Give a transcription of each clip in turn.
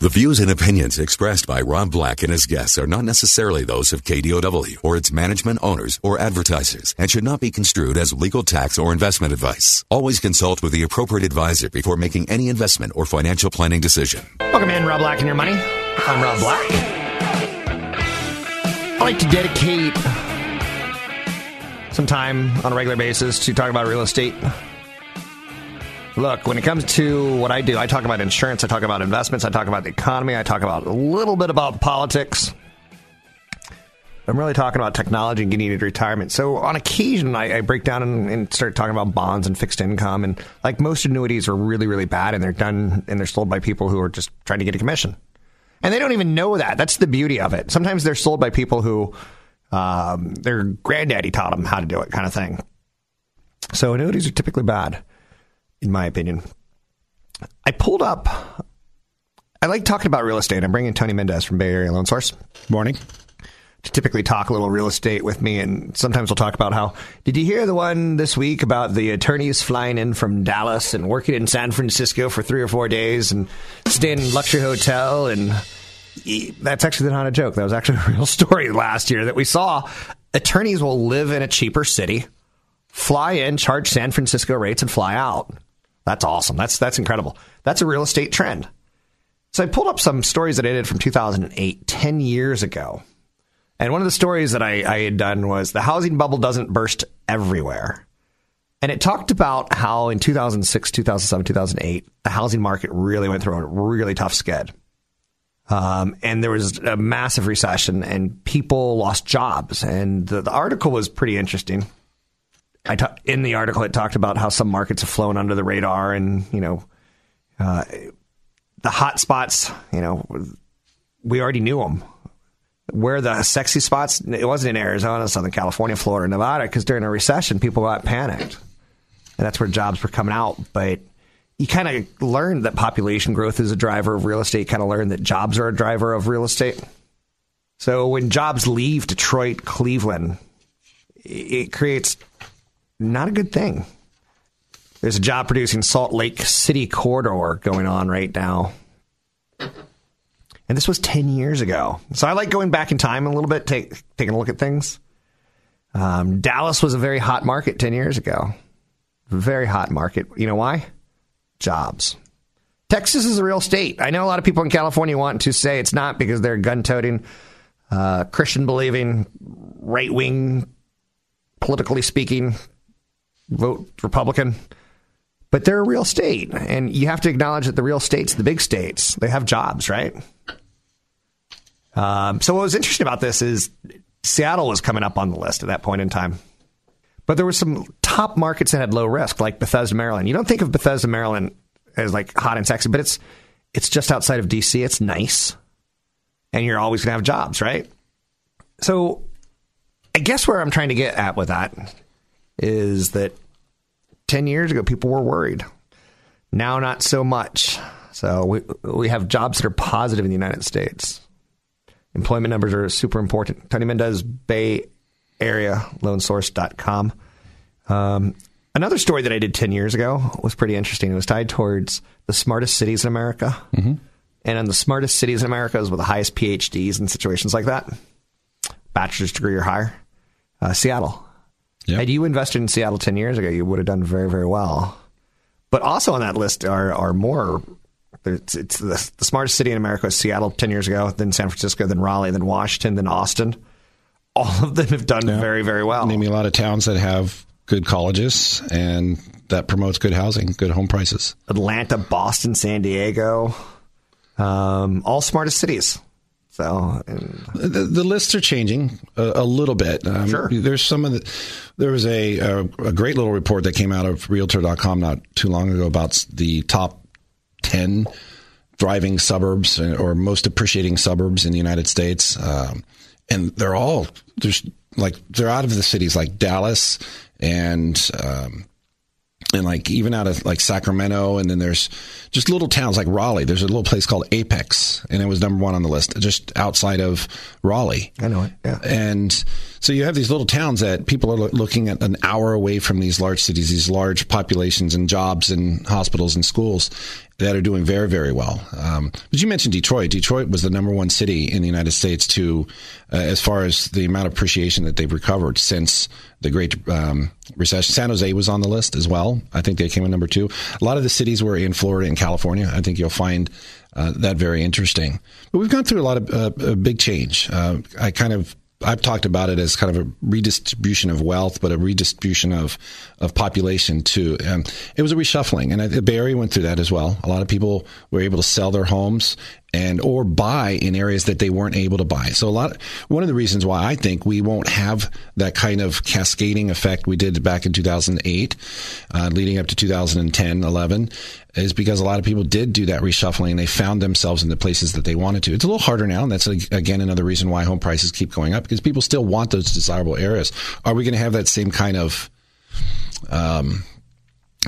The views and opinions expressed by Rob Black and his guests are not necessarily those of KDOW or its management owners or advertisers and should not be construed as legal tax or investment advice. Always consult with the appropriate advisor before making any investment or financial planning decision. Welcome in, Rob Black and Your Money. I'm Rob Black. I like to dedicate some time on a regular basis to talk about real estate. Look, when it comes to what I do, I talk about insurance, I talk about investments, I talk about the economy, I talk about a little bit about politics. I'm really talking about technology and getting into retirement. So on occasion, I, I break down and, and, start talking about bonds and fixed income. And like most annuities are really, really bad, and they're done and they're sold by people who are just trying to get a commission, and they don't even know that. That's the beauty of it. Sometimes they're sold by people who um, their granddaddy taught them how to do it, kind of thing. So annuities are typically bad, in my opinion. I pulled up. I like talking about real estate. I'm bringing Tony Mendez from Bay Area Loan Source. Morning to typically talk a little real estate with me, and sometimes we'll talk about how. Did you hear the one this week about the attorneys flying in from Dallas and working in San Francisco for three or four days and staying in luxury hotel? And that's actually not a joke. That was actually a real story last year that we saw. Attorneys will live in a cheaper city, fly in, charge San Francisco rates, and fly out. That's awesome. That's that's incredible. That's a real estate trend. So I pulled up some stories that I did from 2008, 10 years ago and one of the stories that I, I had done was the housing bubble doesn't burst everywhere. And it talked about how in 2006, 2007, 2008, the housing market really went through a really tough skid. Um, and there was a massive recession and people lost jobs. And the, the article was pretty interesting. I in the article, it talked about how some markets have flown under the radar and, you know, uh, the hot spots, you know, we already knew them where the sexy spots, it wasn't in Arizona, Southern California, Florida, Nevada, because during a recession, people got panicked. And that's where jobs were coming out. But you kind of learned that population growth is a driver of real estate. Kind of learned that jobs are a driver of real estate. So when jobs leave Detroit, Cleveland, it creates not a good thing. There's a job producing Salt Lake City corridor going on right now. And this was 10 years ago. So I like going back in time a little bit, take, taking a look at things. Um, Dallas was a very hot market 10 years ago. Very hot market. You know why? Jobs. Texas is a real state. I know a lot of people in California want to say it's not because they're gun toting, uh, Christian believing, right wing, politically speaking, vote Republican. But they're a real state. And you have to acknowledge that the real states, the big states, they have jobs, right? Um, so what was interesting about this is Seattle was coming up on the list at that point in time. But there were some top markets that had low risk, like Bethesda, Maryland. You don't think of Bethesda, Maryland as like hot and sexy, but it's it's just outside of DC. It's nice. And you're always gonna have jobs, right? So I guess where I'm trying to get at with that is that 10 years ago people were worried. Now not so much. So we we have jobs that are positive in the United States. Employment numbers are super important. Tony Mendez, Bay Area Loansource.com. Um, another story that I did 10 years ago was pretty interesting. It was tied towards the smartest cities in America. Mm-hmm. And on the smartest cities in America is with the highest PhDs in situations like that, bachelor's degree or higher. Uh, Seattle. Yep. Had you invested in Seattle 10 years ago, you would have done very, very well. But also on that list are, are more it's, it's the, the, smartest city in America is Seattle 10 years ago, then San Francisco, then Raleigh, then Washington, then Austin. All of them have done yeah. very, very well. Name me a lot of towns that have good colleges and that promotes good housing, good home prices. Atlanta, Boston, San Diego, um, all smartest cities. So and, the, the, lists are changing a, a little bit. Um, sure. There's some of the. There was a, a, a great little report that came out of Realtor.com not too long ago about the top 10 thriving suburbs or most appreciating suburbs in the United States. Um, and they're all there's like they're out of the cities like Dallas and um, and like even out of like Sacramento, and then there's just little towns like Raleigh. There's a little place called Apex, and it was number one on the list, just outside of Raleigh. I know it. Yeah. And so you have these little towns that people are looking at an hour away from these large cities, these large populations and jobs and hospitals and schools that are doing very, very well. Um, but you mentioned Detroit. Detroit was the number one city in the United States to, uh, as far as the amount of appreciation that they've recovered since the Great um, Recession. San Jose was on the list as well. I think they came in number two. A lot of the cities were in Florida and California. I think you'll find uh, that very interesting. But we've gone through a lot of uh, a big change. Uh, I kind of I've talked about it as kind of a redistribution of wealth, but a redistribution of of population too. Um, it was a reshuffling, and Area went through that as well. A lot of people were able to sell their homes and or buy in areas that they weren't able to buy. So a lot. One of the reasons why I think we won't have that kind of cascading effect we did back in 2008, uh, leading up to 2010, 11, is because a lot of people did do that reshuffling and they found themselves in the places that they wanted to. It's a little harder now, and that's again another reason why home prices keep going up because people still want those desirable areas. Are we going to have that same kind of um,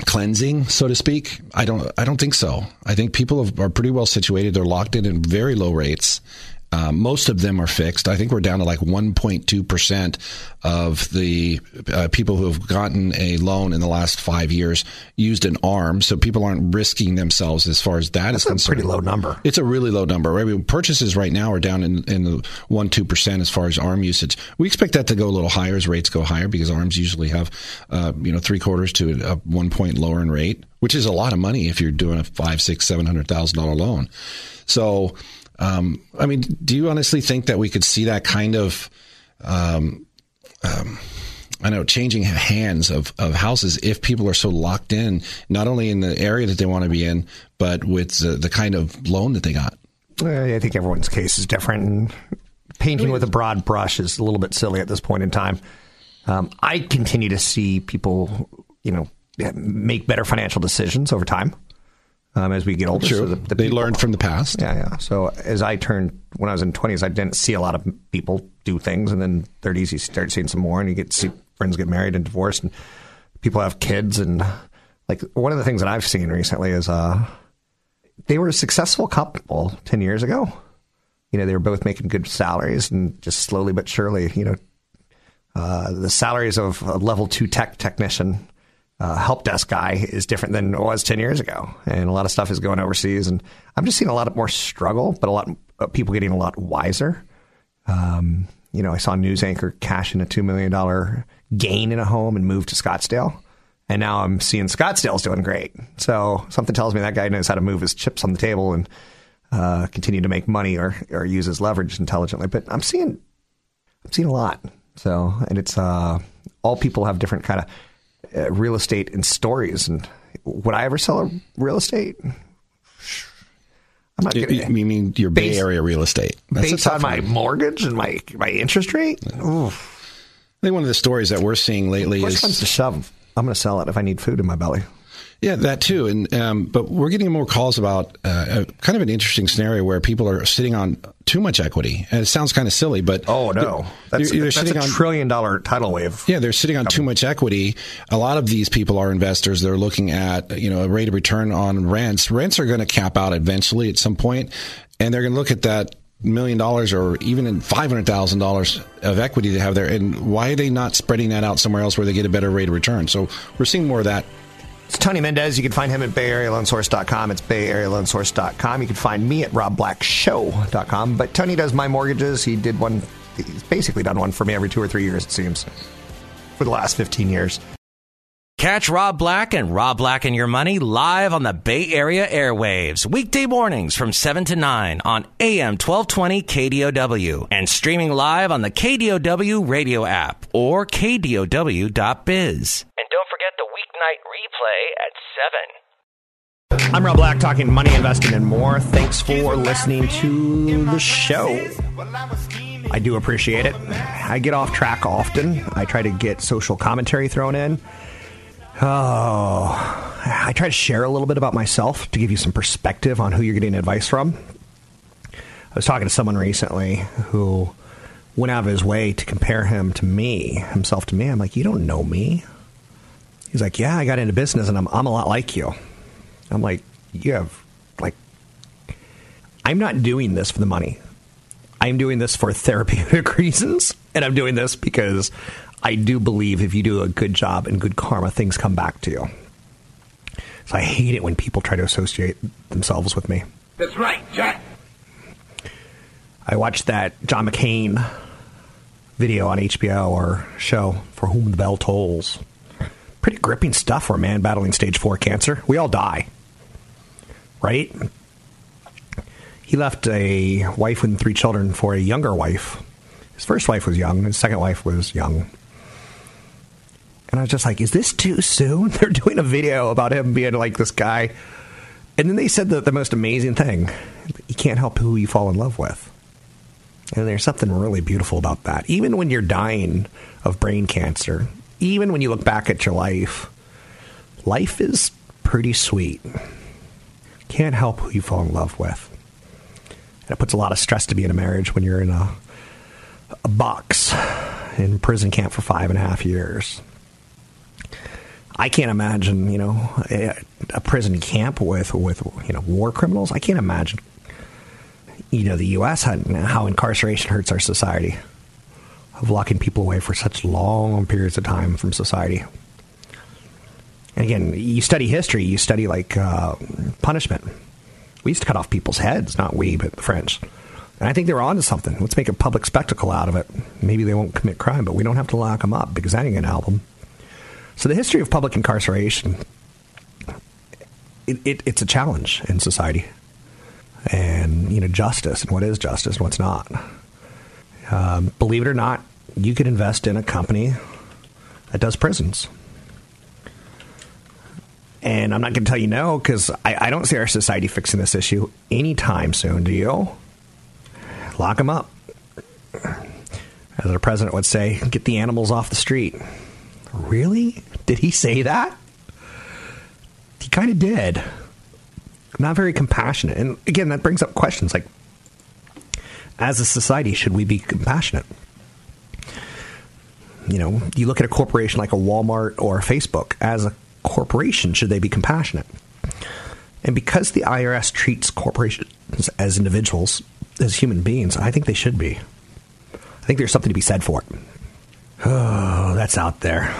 cleansing, so to speak? I don't. I don't think so. I think people have, are pretty well situated. They're locked in at very low rates, uh, most of them are fixed. I think we're down to like 1.2% of the uh, people who have gotten a loan in the last five years used an arm. So people aren't risking themselves as far as that That's is concerned. pretty low number. It's a really low number. Right? I mean, purchases right now are down in, in the 1 2% as far as arm usage. We expect that to go a little higher as rates go higher because arms usually have, uh, you know, three quarters to a one point lower in rate, which is a lot of money if you're doing a five, six, seven hundred thousand dollar loan. So um, I mean, do you honestly think that we could see that kind of, um, um, I know, changing hands of, of houses if people are so locked in, not only in the area that they want to be in, but with the, the kind of loan that they got? I think everyone's case is different. And painting with a broad brush is a little bit silly at this point in time. Um, I continue to see people, you know, make better financial decisions over time um, as we get older. True. So the, the they people, learned from the past. Yeah, yeah. So as I turned, when I was in 20s, I didn't see a lot of people do things. And then 30s, you start seeing some more and you get to see friends get married and divorced and people have kids. And like one of the things that I've seen recently is uh, they were a successful couple 10 years ago. You know, they were both making good salaries and just slowly but surely, you know, uh, the salaries of a level two tech technician uh, help desk guy is different than it was 10 years ago. And a lot of stuff is going overseas. And I'm just seeing a lot more struggle, but a lot of people getting a lot wiser. Um, you know, I saw a news anchor cash in a $2 million gain in a home and move to Scottsdale. And now I'm seeing Scottsdale's doing great. So something tells me that guy knows how to move his chips on the table and uh, continue to make money or, or use his leverage intelligently. But I'm seeing, I'm seeing a lot. So, and it's, uh, all people have different kind of uh, real estate and stories. And would I ever sell a real estate? I'm not you, you mean your Bay Area real estate? That's based on my mortgage and my my interest rate? Yeah. I think one of the stories that we're seeing lately is comes to shove. I'm going to sell it if I need food in my belly. Yeah, that too. And um, but we're getting more calls about uh, a, kind of an interesting scenario where people are sitting on too much equity, and it sounds kind of silly, but oh no, that's, they're, they're that's sitting a on, trillion dollar tidal wave. Yeah, they're sitting on too much equity. A lot of these people are investors. They're looking at you know a rate of return on rents. Rents are going to cap out eventually at some point, and they're going to look at that million dollars or even in five hundred thousand dollars of equity they have there, and why are they not spreading that out somewhere else where they get a better rate of return? So we're seeing more of that it's Tony Mendez. You can find him at BayAreaLoanSource.com. It's BayAreaLoanSource.com. You can find me at RobBlackShow.com. But Tony does my mortgages. He did one, he's basically done one for me every two or three years, it seems, for the last 15 years. Catch Rob Black and Rob Black and Your Money live on the Bay Area airwaves, weekday mornings from 7 to 9 on AM 1220 KDOW and streaming live on the KDOW radio app or KDOW.biz weeknight replay at 7. I'm Rob Black talking money, investing, and more. Thanks for listening to the show. I do appreciate it. I get off track often. I try to get social commentary thrown in. Oh, I try to share a little bit about myself to give you some perspective on who you're getting advice from. I was talking to someone recently who went out of his way to compare him to me, himself to me. I'm like, you don't know me. He's like, yeah, I got into business and I'm, I'm a lot like you. I'm like, you have, like, I'm not doing this for the money. I'm doing this for therapeutic reasons. And I'm doing this because I do believe if you do a good job and good karma, things come back to you. So I hate it when people try to associate themselves with me. That's right, Jack. I watched that John McCain video on HBO or show, For Whom the Bell Tolls. Pretty gripping stuff for a man battling stage four cancer. We all die. Right? He left a wife and three children for a younger wife. His first wife was young, his second wife was young. And I was just like, is this too soon? They're doing a video about him being like this guy. And then they said the, the most amazing thing you can't help who you fall in love with. And there's something really beautiful about that. Even when you're dying of brain cancer, even when you look back at your life, life is pretty sweet. Can't help who you fall in love with. And it puts a lot of stress to be in a marriage when you're in a, a box in prison camp for five and a half years. I can't imagine, you know, a, a prison camp with with you know war criminals. I can't imagine, you know, the U.S. how, how incarceration hurts our society of locking people away for such long periods of time from society. And again, you study history, you study like uh, punishment. We used to cut off people's heads, not we, but the French. And I think they were onto something. Let's make a public spectacle out of it. Maybe they won't commit crime, but we don't have to lock them up because that ain't going to help them. So the history of public incarceration, it, it, it's a challenge in society. And, you know, justice and what is justice and what's not. Um, believe it or not, you could invest in a company that does prisons. And I'm not going to tell you no because I, I, don't see our society fixing this issue anytime soon. Do you? Lock them up. As our president would say, get the animals off the street. Really? Did he say that? He kind of did. Not very compassionate. And again, that brings up questions like as a society, should we be compassionate? You know, you look at a corporation like a Walmart or a Facebook. As a corporation, should they be compassionate? And because the IRS treats corporations as individuals, as human beings, I think they should be. I think there's something to be said for it. Oh, that's out there.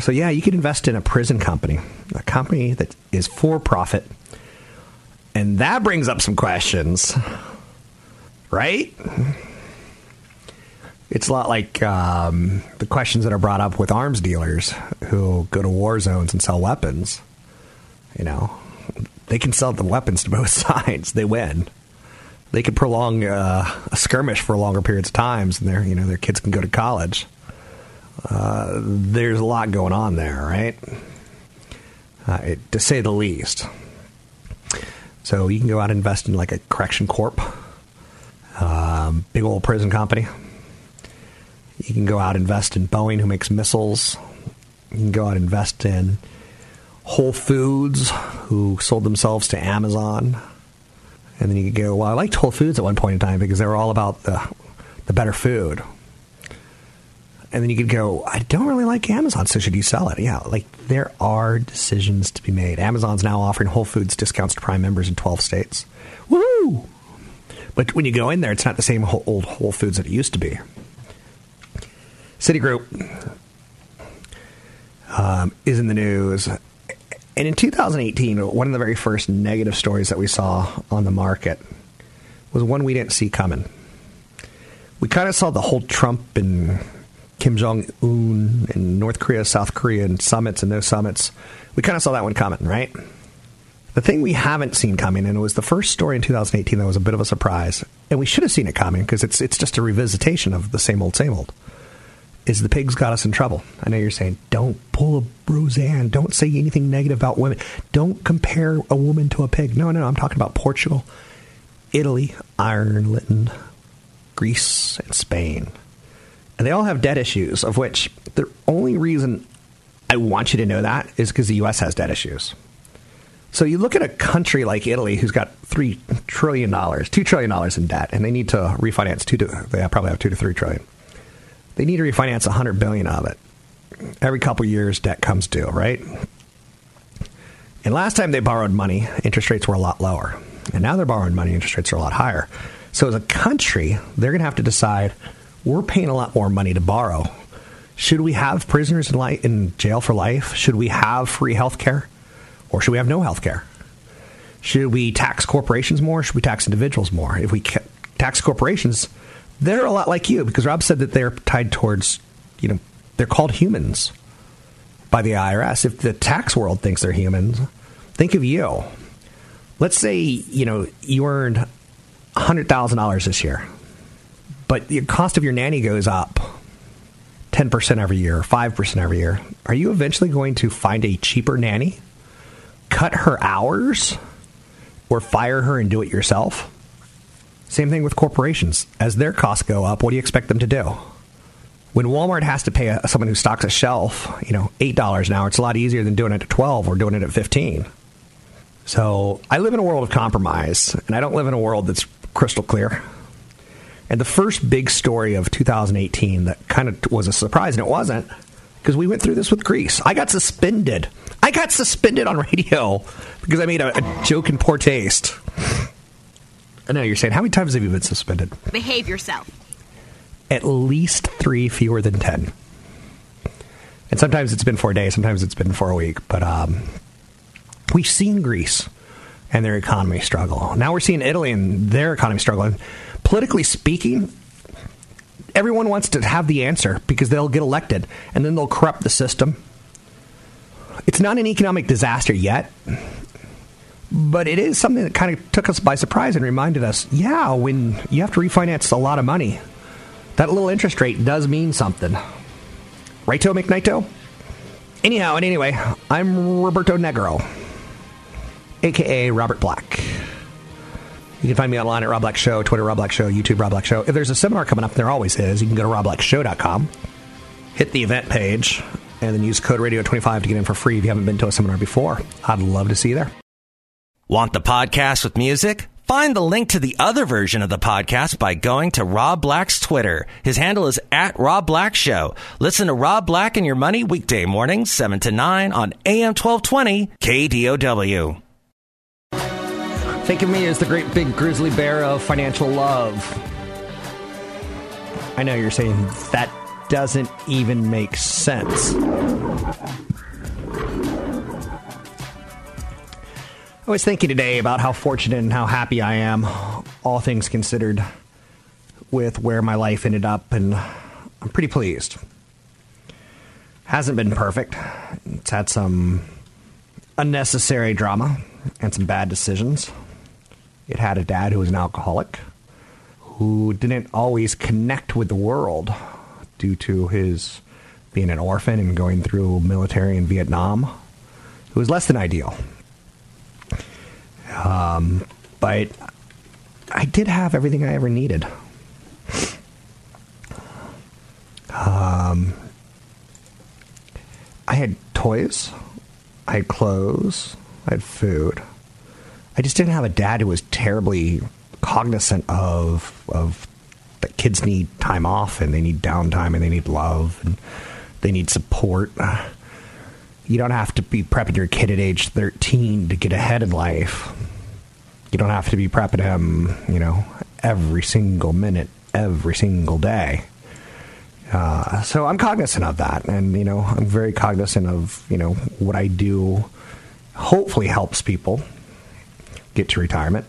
So, yeah, you could invest in a prison company, a company that is for profit. And that brings up some questions, right? It's a lot like um, the questions that are brought up with arms dealers who go to war zones and sell weapons. You know, they can sell the weapons to both sides. They win. They can prolong uh, a skirmish for longer periods of times, and their you know their kids can go to college. Uh, there's a lot going on there, right? Uh, it, to say the least. So you can go out and invest in like a correction corp, um, big old prison company. You can go out and invest in Boeing, who makes missiles. You can go out and invest in Whole Foods, who sold themselves to Amazon. And then you could go, well, I liked Whole Foods at one point in time because they were all about the, the better food and then you could go, I don't really like Amazon, so should you sell it? Yeah, like there are decisions to be made. Amazon's now offering Whole Foods discounts to Prime members in 12 states. Woo! But when you go in there, it's not the same old Whole Foods that it used to be. Citigroup um, is in the news. And in 2018, one of the very first negative stories that we saw on the market was one we didn't see coming. We kind of saw the whole Trump and Kim Jong Un and North Korea, South Korea, and summits and no summits. We kind of saw that one coming, right? The thing we haven't seen coming, and it was the first story in 2018 that was a bit of a surprise, and we should have seen it coming because it's it's just a revisitation of the same old, same old. Is the pigs got us in trouble? I know you're saying don't pull a Roseanne, don't say anything negative about women, don't compare a woman to a pig. No, no, I'm talking about Portugal, Italy, Ireland, Greece, and Spain. And they all have debt issues, of which the only reason I want you to know that is because the U.S. has debt issues. So you look at a country like Italy, who's got three trillion dollars, two trillion dollars in debt, and they need to refinance two to they probably have two to three trillion. They need to refinance a hundred billion of it. Every couple years, debt comes due, right? And last time they borrowed money, interest rates were a lot lower, and now they're borrowing money, interest rates are a lot higher. So as a country, they're going to have to decide we're paying a lot more money to borrow. Should we have prisoners in, in jail for life? Should we have free health care? Or should we have no health care? Should we tax corporations more? Should we tax individuals more? If we tax corporations, they're a lot like you because Rob said that they're tied towards, you know, they're called humans by the IRS. If the tax world thinks they're humans, think of you. Let's say, you know, you earned $100,000 this year, but the cost of your nanny goes up 10% every year, 5% every year. Are you eventually going to find a cheaper nanny? Cut her hours or fire her and do it yourself. Same thing with corporations. As their costs go up, what do you expect them to do? When Walmart has to pay a, someone who stocks a shelf, you know, eight dollars an hour, it's a lot easier than doing it at twelve or doing it at fifteen. So I live in a world of compromise, and I don't live in a world that's crystal clear. And the first big story of 2018 that kind of was a surprise, and it wasn't, because we went through this with Greece. I got suspended. I got suspended on radio because I made a, a joke in poor taste. I know you're saying, how many times have you been suspended? Behave yourself. At least three, fewer than ten. And sometimes it's been four days, sometimes it's been for a week. But um, we've seen Greece and their economy struggle. Now we're seeing Italy and their economy struggle. And politically speaking, everyone wants to have the answer because they'll get elected and then they'll corrupt the system. It's not an economic disaster yet, but it is something that kind of took us by surprise and reminded us yeah, when you have to refinance a lot of money, that little interest rate does mean something. Righto, McKnighto? Anyhow, and anyway, I'm Roberto Negro, aka Robert Black. You can find me online at Rob Black Show, Twitter Rob Black Show, YouTube Rob Black Show. If there's a seminar coming up, there always is. You can go to robblackshow.com, hit the event page, and then use code radio25 to get in for free if you haven't been to a seminar before. I'd love to see you there. Want the podcast with music? Find the link to the other version of the podcast by going to Rob Black's Twitter. His handle is at Rob Black Show. Listen to Rob Black and Your Money weekday mornings, 7 to 9 on AM 1220 KDOW. Think of me as the great big grizzly bear of financial love. I know you're saying that doesn't even make sense. I was thinking today about how fortunate and how happy I am, all things considered, with where my life ended up, and I'm pretty pleased. Hasn't been perfect. It's had some unnecessary drama and some bad decisions. It had a dad who was an alcoholic, who didn't always connect with the world due to his being an orphan and going through military in Vietnam. It was less than ideal. Um, but I did have everything I ever needed. Um, I had toys, I had clothes, I had food. I just didn't have a dad who was terribly cognizant of of that kids need time off and they need downtime and they need love and they need support. You don't have to be prepping your kid at age 13 to get ahead in life. You don't have to be prepping him, you know, every single minute, every single day. Uh, so I'm cognizant of that, and you know, I'm very cognizant of you know what I do. Hopefully, helps people get to retirement.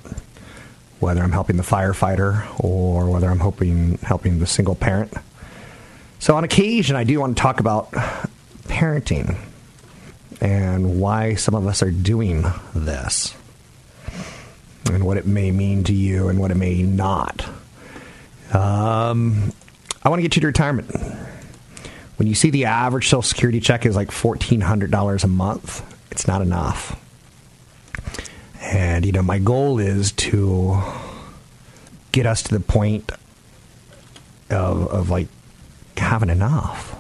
Whether I'm helping the firefighter or whether I'm hoping helping the single parent. So on occasion, I do want to talk about parenting and why some of us are doing this and what it may mean to you and what it may not. Um, I want to get you to retirement. When you see the average Social Security check is like $1,400 a month, it's not enough. And, you know, my goal is to get us to the point of, of like having enough.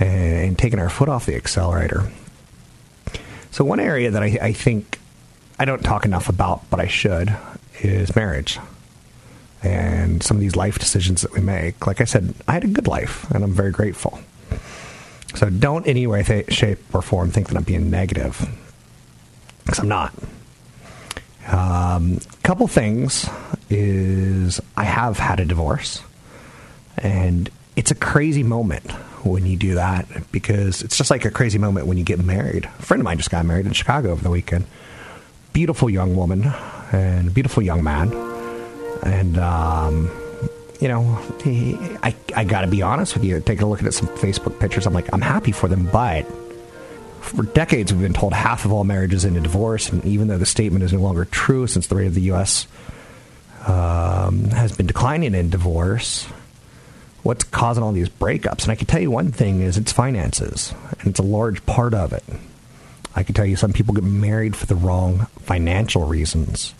and, and taking our foot off the accelerator. So, one area that I, I think I don't talk enough about, but I should, is marriage and some of these life decisions that we make. Like I said, I had a good life, and I'm very grateful. So don't in any way, th- shape, or form think that I'm being negative, because I'm not. Um, couple things is I have had a divorce, and it's a crazy moment when you do that because it's just like a crazy moment when you get married. A friend of mine just got married in Chicago over the weekend. Beautiful young woman and beautiful young man and um, you know, I I got to be honest with you. Taking a look at some Facebook pictures, I'm like, I'm happy for them, but for decades we've been told half of all marriages end in divorce, and even though the statement is no longer true since the rate of the U.S. Um, has been declining in divorce, what's causing all these breakups? And I can tell you one thing is it's finances, and it's a large part of it. I can tell you some people get married for the wrong financial reasons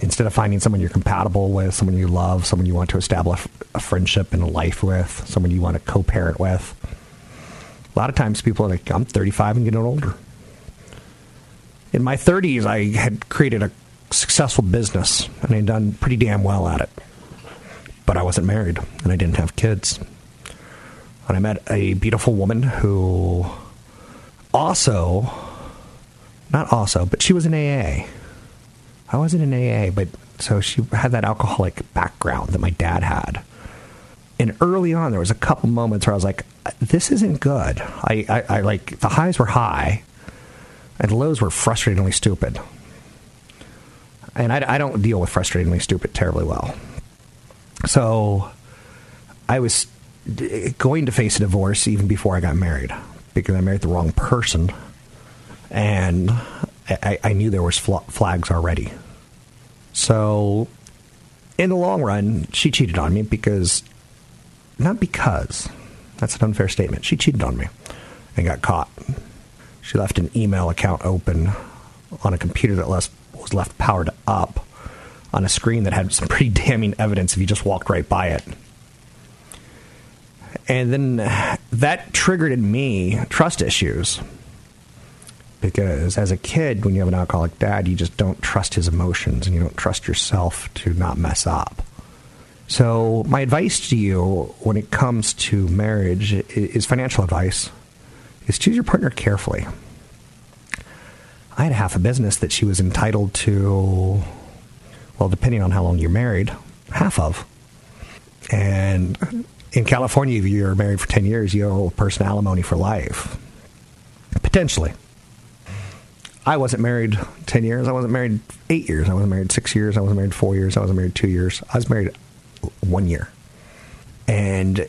instead of finding someone you're compatible with, someone you love, someone you want to establish a friendship and a life with, someone you want to co-parent with. A lot of times people are like, I'm 35 and getting older. In my 30s, I had created a successful business and I'd done pretty damn well at it. But I wasn't married and I didn't have kids. And I met a beautiful woman who also, not also, but she was in AA I wasn't in AA, but so she had that alcoholic background that my dad had. And early on, there was a couple moments where I was like, "This isn't good." I, I, I like the highs were high, and the lows were frustratingly stupid. And I, I don't deal with frustratingly stupid terribly well. So I was going to face a divorce even before I got married because I married the wrong person, and I, I knew there was fl- flags already. So, in the long run, she cheated on me because, not because, that's an unfair statement. She cheated on me and got caught. She left an email account open on a computer that was left powered up on a screen that had some pretty damning evidence if you just walked right by it. And then uh, that triggered in me trust issues because as a kid, when you have an alcoholic dad, you just don't trust his emotions and you don't trust yourself to not mess up. So, my advice to you when it comes to marriage is financial advice is choose your partner carefully. I had half a business that she was entitled to, well, depending on how long you're married, half of. And in California, if you're married for 10 years, you owe a person alimony for life. Potentially. I wasn't married 10 years. I wasn't married eight years. I wasn't married six years. I wasn't married four years. I wasn't married two years. I was married one year. And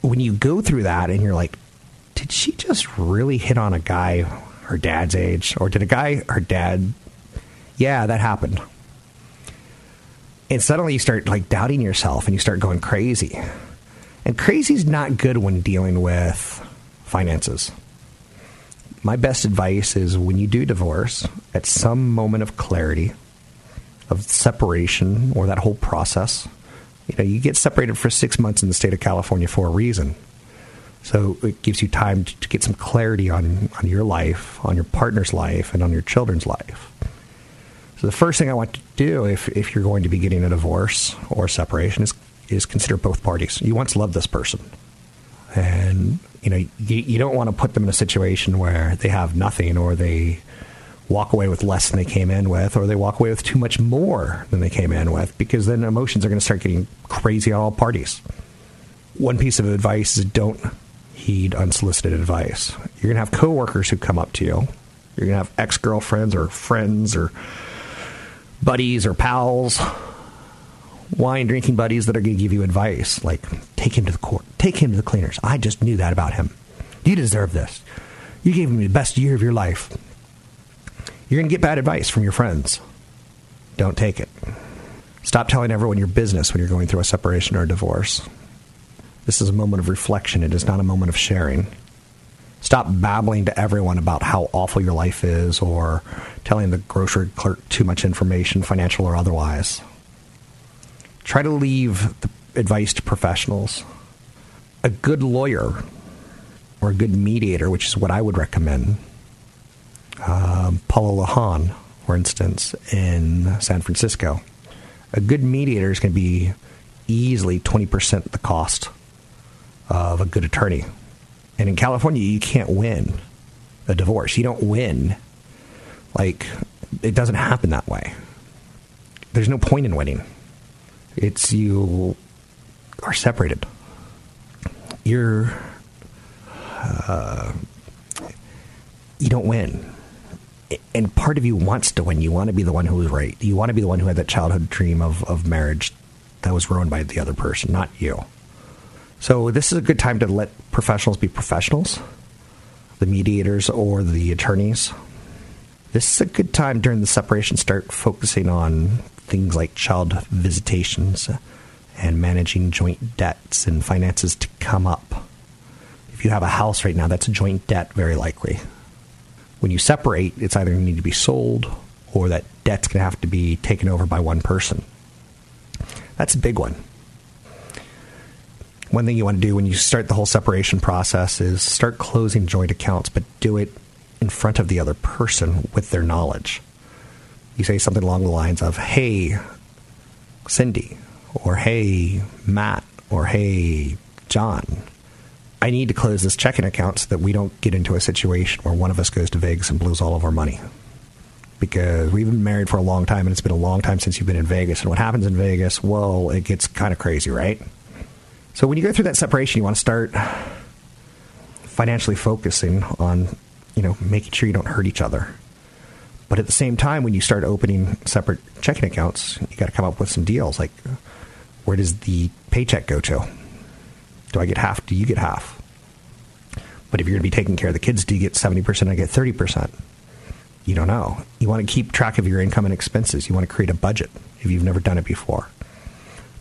when you go through that and you're like, did she just really hit on a guy her dad's age? Or did a guy her dad? Yeah, that happened. And suddenly you start like doubting yourself and you start going crazy. And crazy is not good when dealing with finances my best advice is when you do divorce, at some moment of clarity, of separation, or that whole process, you know, you get separated for six months in the state of California for a reason. So it gives you time to, get some clarity on, on your life, on your partner's life, and on your children's life. So the first thing I want to do if, if you're going to be getting a divorce or separation is, is consider both parties. You once loved this person. And you know, you, you don't want to put them in a situation where they have nothing or they walk away with less than they came in with, or they walk away with too much more than they came in with, because then emotions are going to start getting crazy on all parties. One piece of advice is don't heed unsolicited advice. You're going to have coworkers who come up to you. You're going to have ex girlfriends or friends or buddies or pals wine drinking buddies that are going to give you advice, like take him to the court, take him to the cleaners. I just knew that about him. You deserve this. You gave him the best year of your life. You're going to get bad advice from your friends. Don't take it. Stop telling everyone your business when you're going through a separation or a divorce. This is a moment of reflection. It is not a moment of sharing. Stop babbling to everyone about how awful your life is or telling the grocery clerk too much information, financial or otherwise try to leave the advice to professionals. a good lawyer or a good mediator, which is what I would recommend. Um, Paulo Lahan, for instance, in San Francisco, a good mediator is going to be easily 20% the cost of a good attorney. And in California, you can't win a divorce. You don't win. Like, it doesn't happen that way. There's no point in winning. It's you are separated. You're. Uh, you don't win. And part of you wants to win. You want to be the one who was right. You want to be the one who had that childhood dream of, of marriage that was ruined by the other person, not you. So this is a good time to let professionals be professionals, the mediators or the attorneys. This is a good time during the separation start focusing on things like child visitations and managing joint debts and finances to come up. If you have a house right now, that's a joint debt, very likely. When you separate, it's either going to need to be sold or that debt's going to have to be taken over by one person. That's a big one. One thing you want to do when you start the whole separation process is start closing joint accounts, but do it in front of the other person with their knowledge. You say something along the lines of, Hey, Cindy, or Hey, Matt, or Hey, John, I need to close this checking account so that we don't get into a situation where one of us goes to Vegas and blows all of our money. Because we've been married for a long time and it's been a long time since you've been in Vegas. And what happens in Vegas, well, it gets kind of crazy, right? So when you go through that separation, you want to start financially focusing on, you know, making sure you don't hurt each other. But at the same time, when you start opening separate checking accounts, you got to come up with some deals. Like, where does the paycheck go to? Do I get half? Do you get half? But if you're going to be taking care of the kids, do you get 70%? I get 30%. You don't know. You want to keep track of your income and expenses. You want to create a budget if you've never done it before.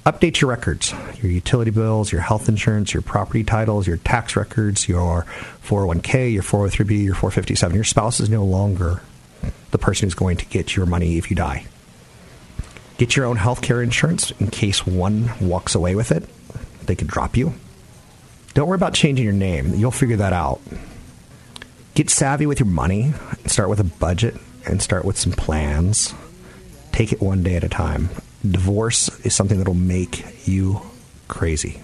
Update your records, your utility bills, your health insurance, your property titles, your tax records, your 401k, your 403b, your 457. Your spouse is no longer the person who's going to get your money if you die. Get your own health care insurance in case one walks away with it. They could drop you. Don't worry about changing your name. You'll figure that out. Get savvy with your money. Start with a budget and start with some plans. Take it one day at a time. Divorce is something that'll make you crazy.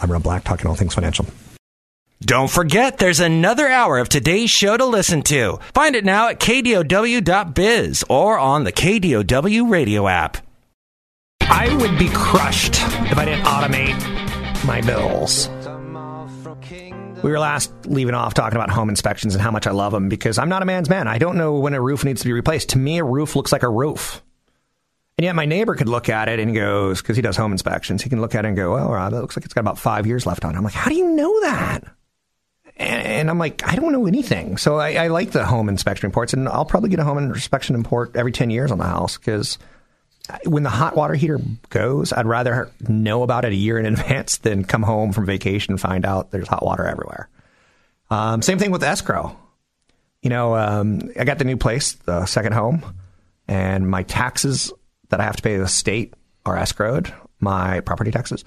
I'm Rob Black, talking all things financial. Don't forget, there's another hour of today's show to listen to. Find it now at kdow.biz or on the KDOW radio app. I would be crushed if I didn't automate my bills. We were last leaving off talking about home inspections and how much I love them because I'm not a man's man. I don't know when a roof needs to be replaced. To me, a roof looks like a roof. And yet my neighbor could look at it and goes, because he does home inspections, he can look at it and go, oh, Rob, that looks like it's got about five years left on it. I'm like, how do you know that? And, and I'm like, I don't know anything. So I, I like the home inspection reports and I'll probably get a home inspection report every 10 years on the house because when the hot water heater goes, I'd rather know about it a year in advance than come home from vacation and find out there's hot water everywhere. Um, same thing with escrow. You know, um, I got the new place, the second home, and my taxes that I have to pay the state are escrowed, my property taxes.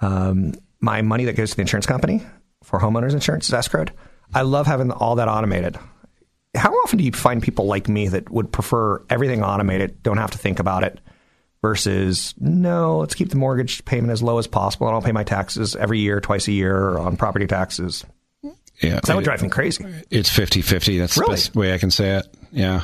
Um, my money that goes to the insurance company for homeowners insurance is escrowed. I love having all that automated. How often do you find people like me that would prefer everything automated, don't have to think about it, versus no, let's keep the mortgage payment as low as possible and I'll pay my taxes every year, twice a year on property taxes? Yeah. That would drive me crazy. It's 50 50. That's Really? the best way I can say it. Yeah.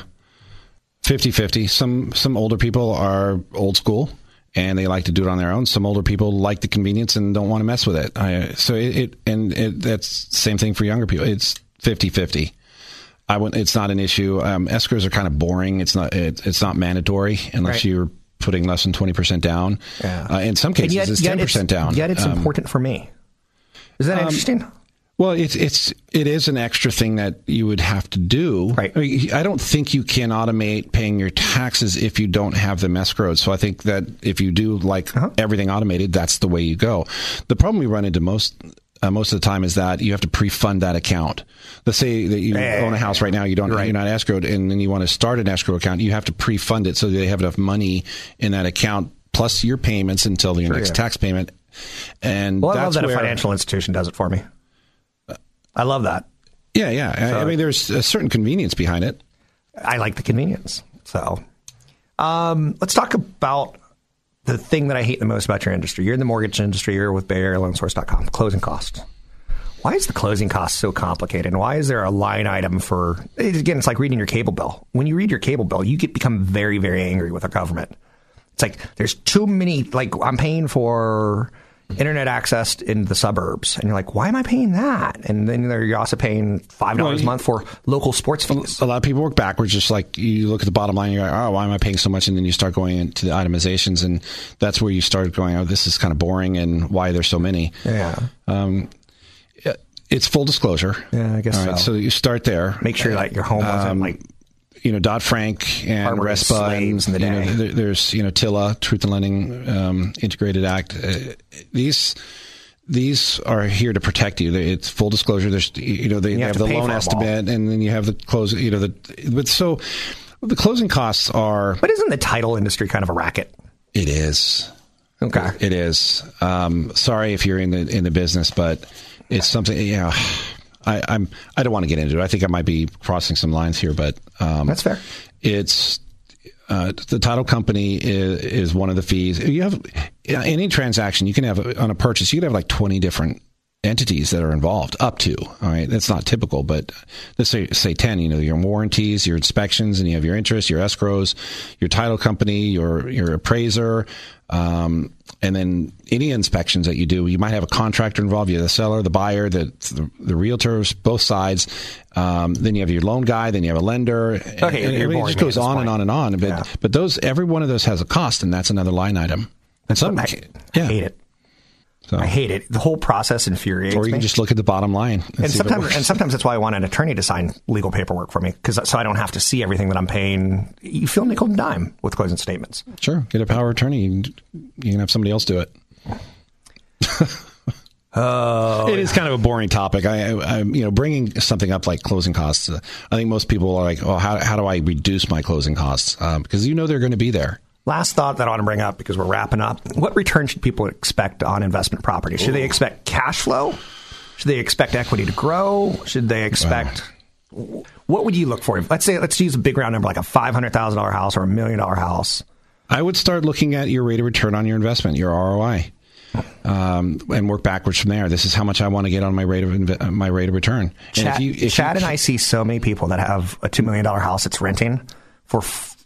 50 50. Some, some older people are old school and they like to do it on their own. Some older people like the convenience and don't want to mess with it. I, so it, it and it, that's same thing for younger people. It's 50 50. I it's not an issue. Um, escrows are kind of boring. It's not, it, it's not mandatory unless Right. you're putting less than 20% down. Yeah. Uh, in some cases, yet- it's 10% down. Yet it's Um, important for me. Is that interesting? Well, it's it's it is an extra thing that you would have to do. Right. I, mean, I don't think you can automate paying your taxes if you don't have them escrowed. So I think that if you do like Uh-huh. everything automated, that's the way you go. The problem we run into most. Uh, most of the time is that you have to pre-fund that account. Let's say that you Yeah. own a house right now, you don't, Right. you're not escrowed, and then you want to start an escrow account. You have to pre-fund it so they have enough money in that account plus your payments until your next yeah. tax payment And Well, I love that where, a financial institution does it for me. I love that. Yeah, yeah. I- I mean, there's a certain convenience behind it. I like the convenience. So, um, let's talk about the thing that I hate the most about your industry. You're in the mortgage industry. You're with BayAreaLoanSource.com. Closing costs. Why is the closing cost so complicated? And why is there a line item for? Again, it's like reading your cable bill. When you read your cable bill, you get become very, very angry with our government. It's like there's too many. Like I'm paying for internet access in the suburbs, and you're like, why am I paying that? And then you're also paying five dollars a month for local sports fees. A lot of people work backwards, just like you look at the bottom line, you're like, oh, why am I paying so much? And then you start going into the itemizations, and that's where you start going, oh, this is kind of boring, and why there's so many. Yeah. Um, it's full disclosure. Yeah, I guess All right, so. so. you start there. Make sure that your home wasn't Um, like you know Dodd Frank and Harboring RESPA, the you know, there- there's you know TILA, Truth in Lending um, Integrated Act. Uh, these these are here to protect you. It's full disclosure. There's you know they, You have have the loan estimate, and then you have the close. You know the but so the closing costs are. But isn't the title industry kind of a racket? It is. Okay. It is. Um, sorry if you're in the in the business, but it's something. Yeah, I, I'm. I don't want to get into it. I think I might be crossing some lines here, but um, That's fair. It's uh, the title company is, is one of the fees. You have any transaction you can have on a purchase. You can have like twenty different entities that are involved up to all right that's not typical but let's say say 10 you know your warranties your inspections and you have your interest your escrows your title company your your appraiser um, and then any inspections that you do you might have a contractor involved you have the seller the buyer the the, the realtors both sides um, then you have your loan guy then you have a lender Okay, and, you're and it just goes on point. and on and on but Yeah. but those every one of those has a cost and that's another line item and some I, yeah I hate it. So- I hate it. The whole process infuriates me. or you me. can just look at the bottom line and, and see if it sometimes, and sometimes that's why I want an attorney to sign legal paperwork for me, because so I don't have to see everything that I'm paying. You feel nickel and dime with closing statements. Sure, get a power of attorney. You can, you can have somebody else do it. Oh, it is kind of a boring topic. I, I, I'm, you know, bringing something up like closing costs. Uh, I think most people are like, "Oh, how how do I reduce my closing costs?" Um, because you know they're going to be there. Last thought that I want to bring up because we're wrapping up. What return should people expect on investment property? Should they expect cash flow? Should they expect equity to grow? Should they expect? What would you look for? Let's say let's use a big round number like a five hundred thousand dollar house or a million dollar house. I would start looking at your rate of return on your investment, your ROI, um, and work backwards from there. This is how much I want to get on my rate of inve- uh, my rate of return. And Chad, if you, if Chad you, and I see so many people that have a two million dollar house that's renting for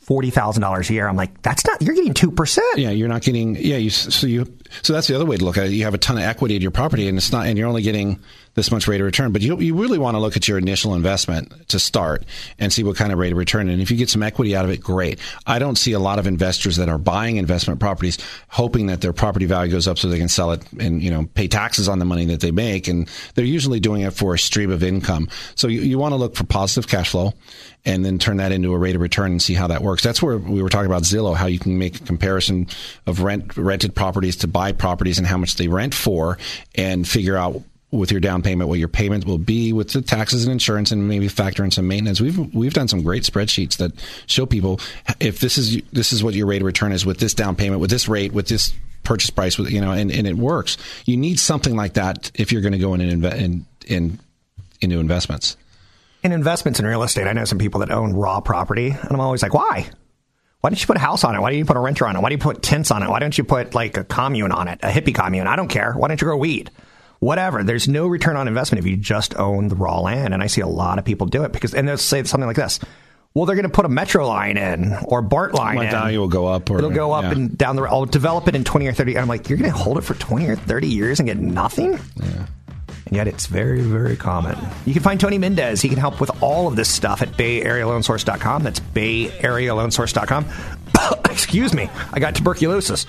forty thousand dollars a year. I'm like, that's not. You're getting two percent. Yeah, you're not getting. Yeah, you so you so that's the other way to look at it. You have a ton of equity in your property, and it's not, and you're only getting this much rate of return. But you you really want to look at your initial investment to start and see what kind of rate of return. And if you get some equity out of it, great. I don't see a lot of investors that are buying investment properties hoping that their property value goes up so they can sell it and you know pay taxes on the money that they make. And they're usually doing it for a stream of income. So you, you want to look for positive cash flow and then turn that into a rate of return and see how that works. That's where we were talking about Zillow, how you can make a comparison of rent rented properties to buy properties and how much they rent for, and figure out with your down payment what your payment will be with the taxes and insurance, and maybe factor in some maintenance. We've we've done some great spreadsheets that show people if this is this is what your rate of return is with this down payment, with this rate, with this purchase price, with you know, and, and it works. You need something like that if you're going to go in and invest in, in into investments. In investments in real estate, I know some people that own raw property, and I'm always like, why? Why don't you put a house on it? Why don't you put a renter on it? Why do you put tents on it? Why don't you put like a commune on it, a hippie commune? I don't care. Why don't you grow weed? Whatever. There's no return on investment if you just own the raw land, and I see a lot of people do it because, and they'll say something like this: "Well, they're going to put a metro line in or BART line My in. value will go up, or It'll go up yeah. and down the road. I'll develop it in 20 or 30. And I'm like, you're going to hold it for 20 or 30 years and get nothing? Yeah. And yet it's very, very common. You can find Tony Mendez. He can help with all of this stuff at BayAreaLoanSource.com. That's BayAreaLoanSource.com. Excuse me. I got tuberculosis.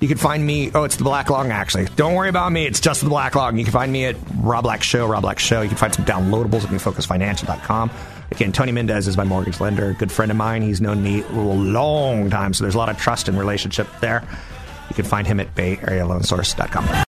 You can find me. Oh, it's the Black Lung, actually. Don't worry about me. It's just the Black Lung. You can find me at Rob Black Show, Rob Black Show. You can find some downloadables at NewFocusFinancial.com. Again, Tony Mendez is my mortgage lender, good friend of mine. He's known me a long time, so there's a lot of trust and relationship there. You can find him at BayAreaLoanSource.com.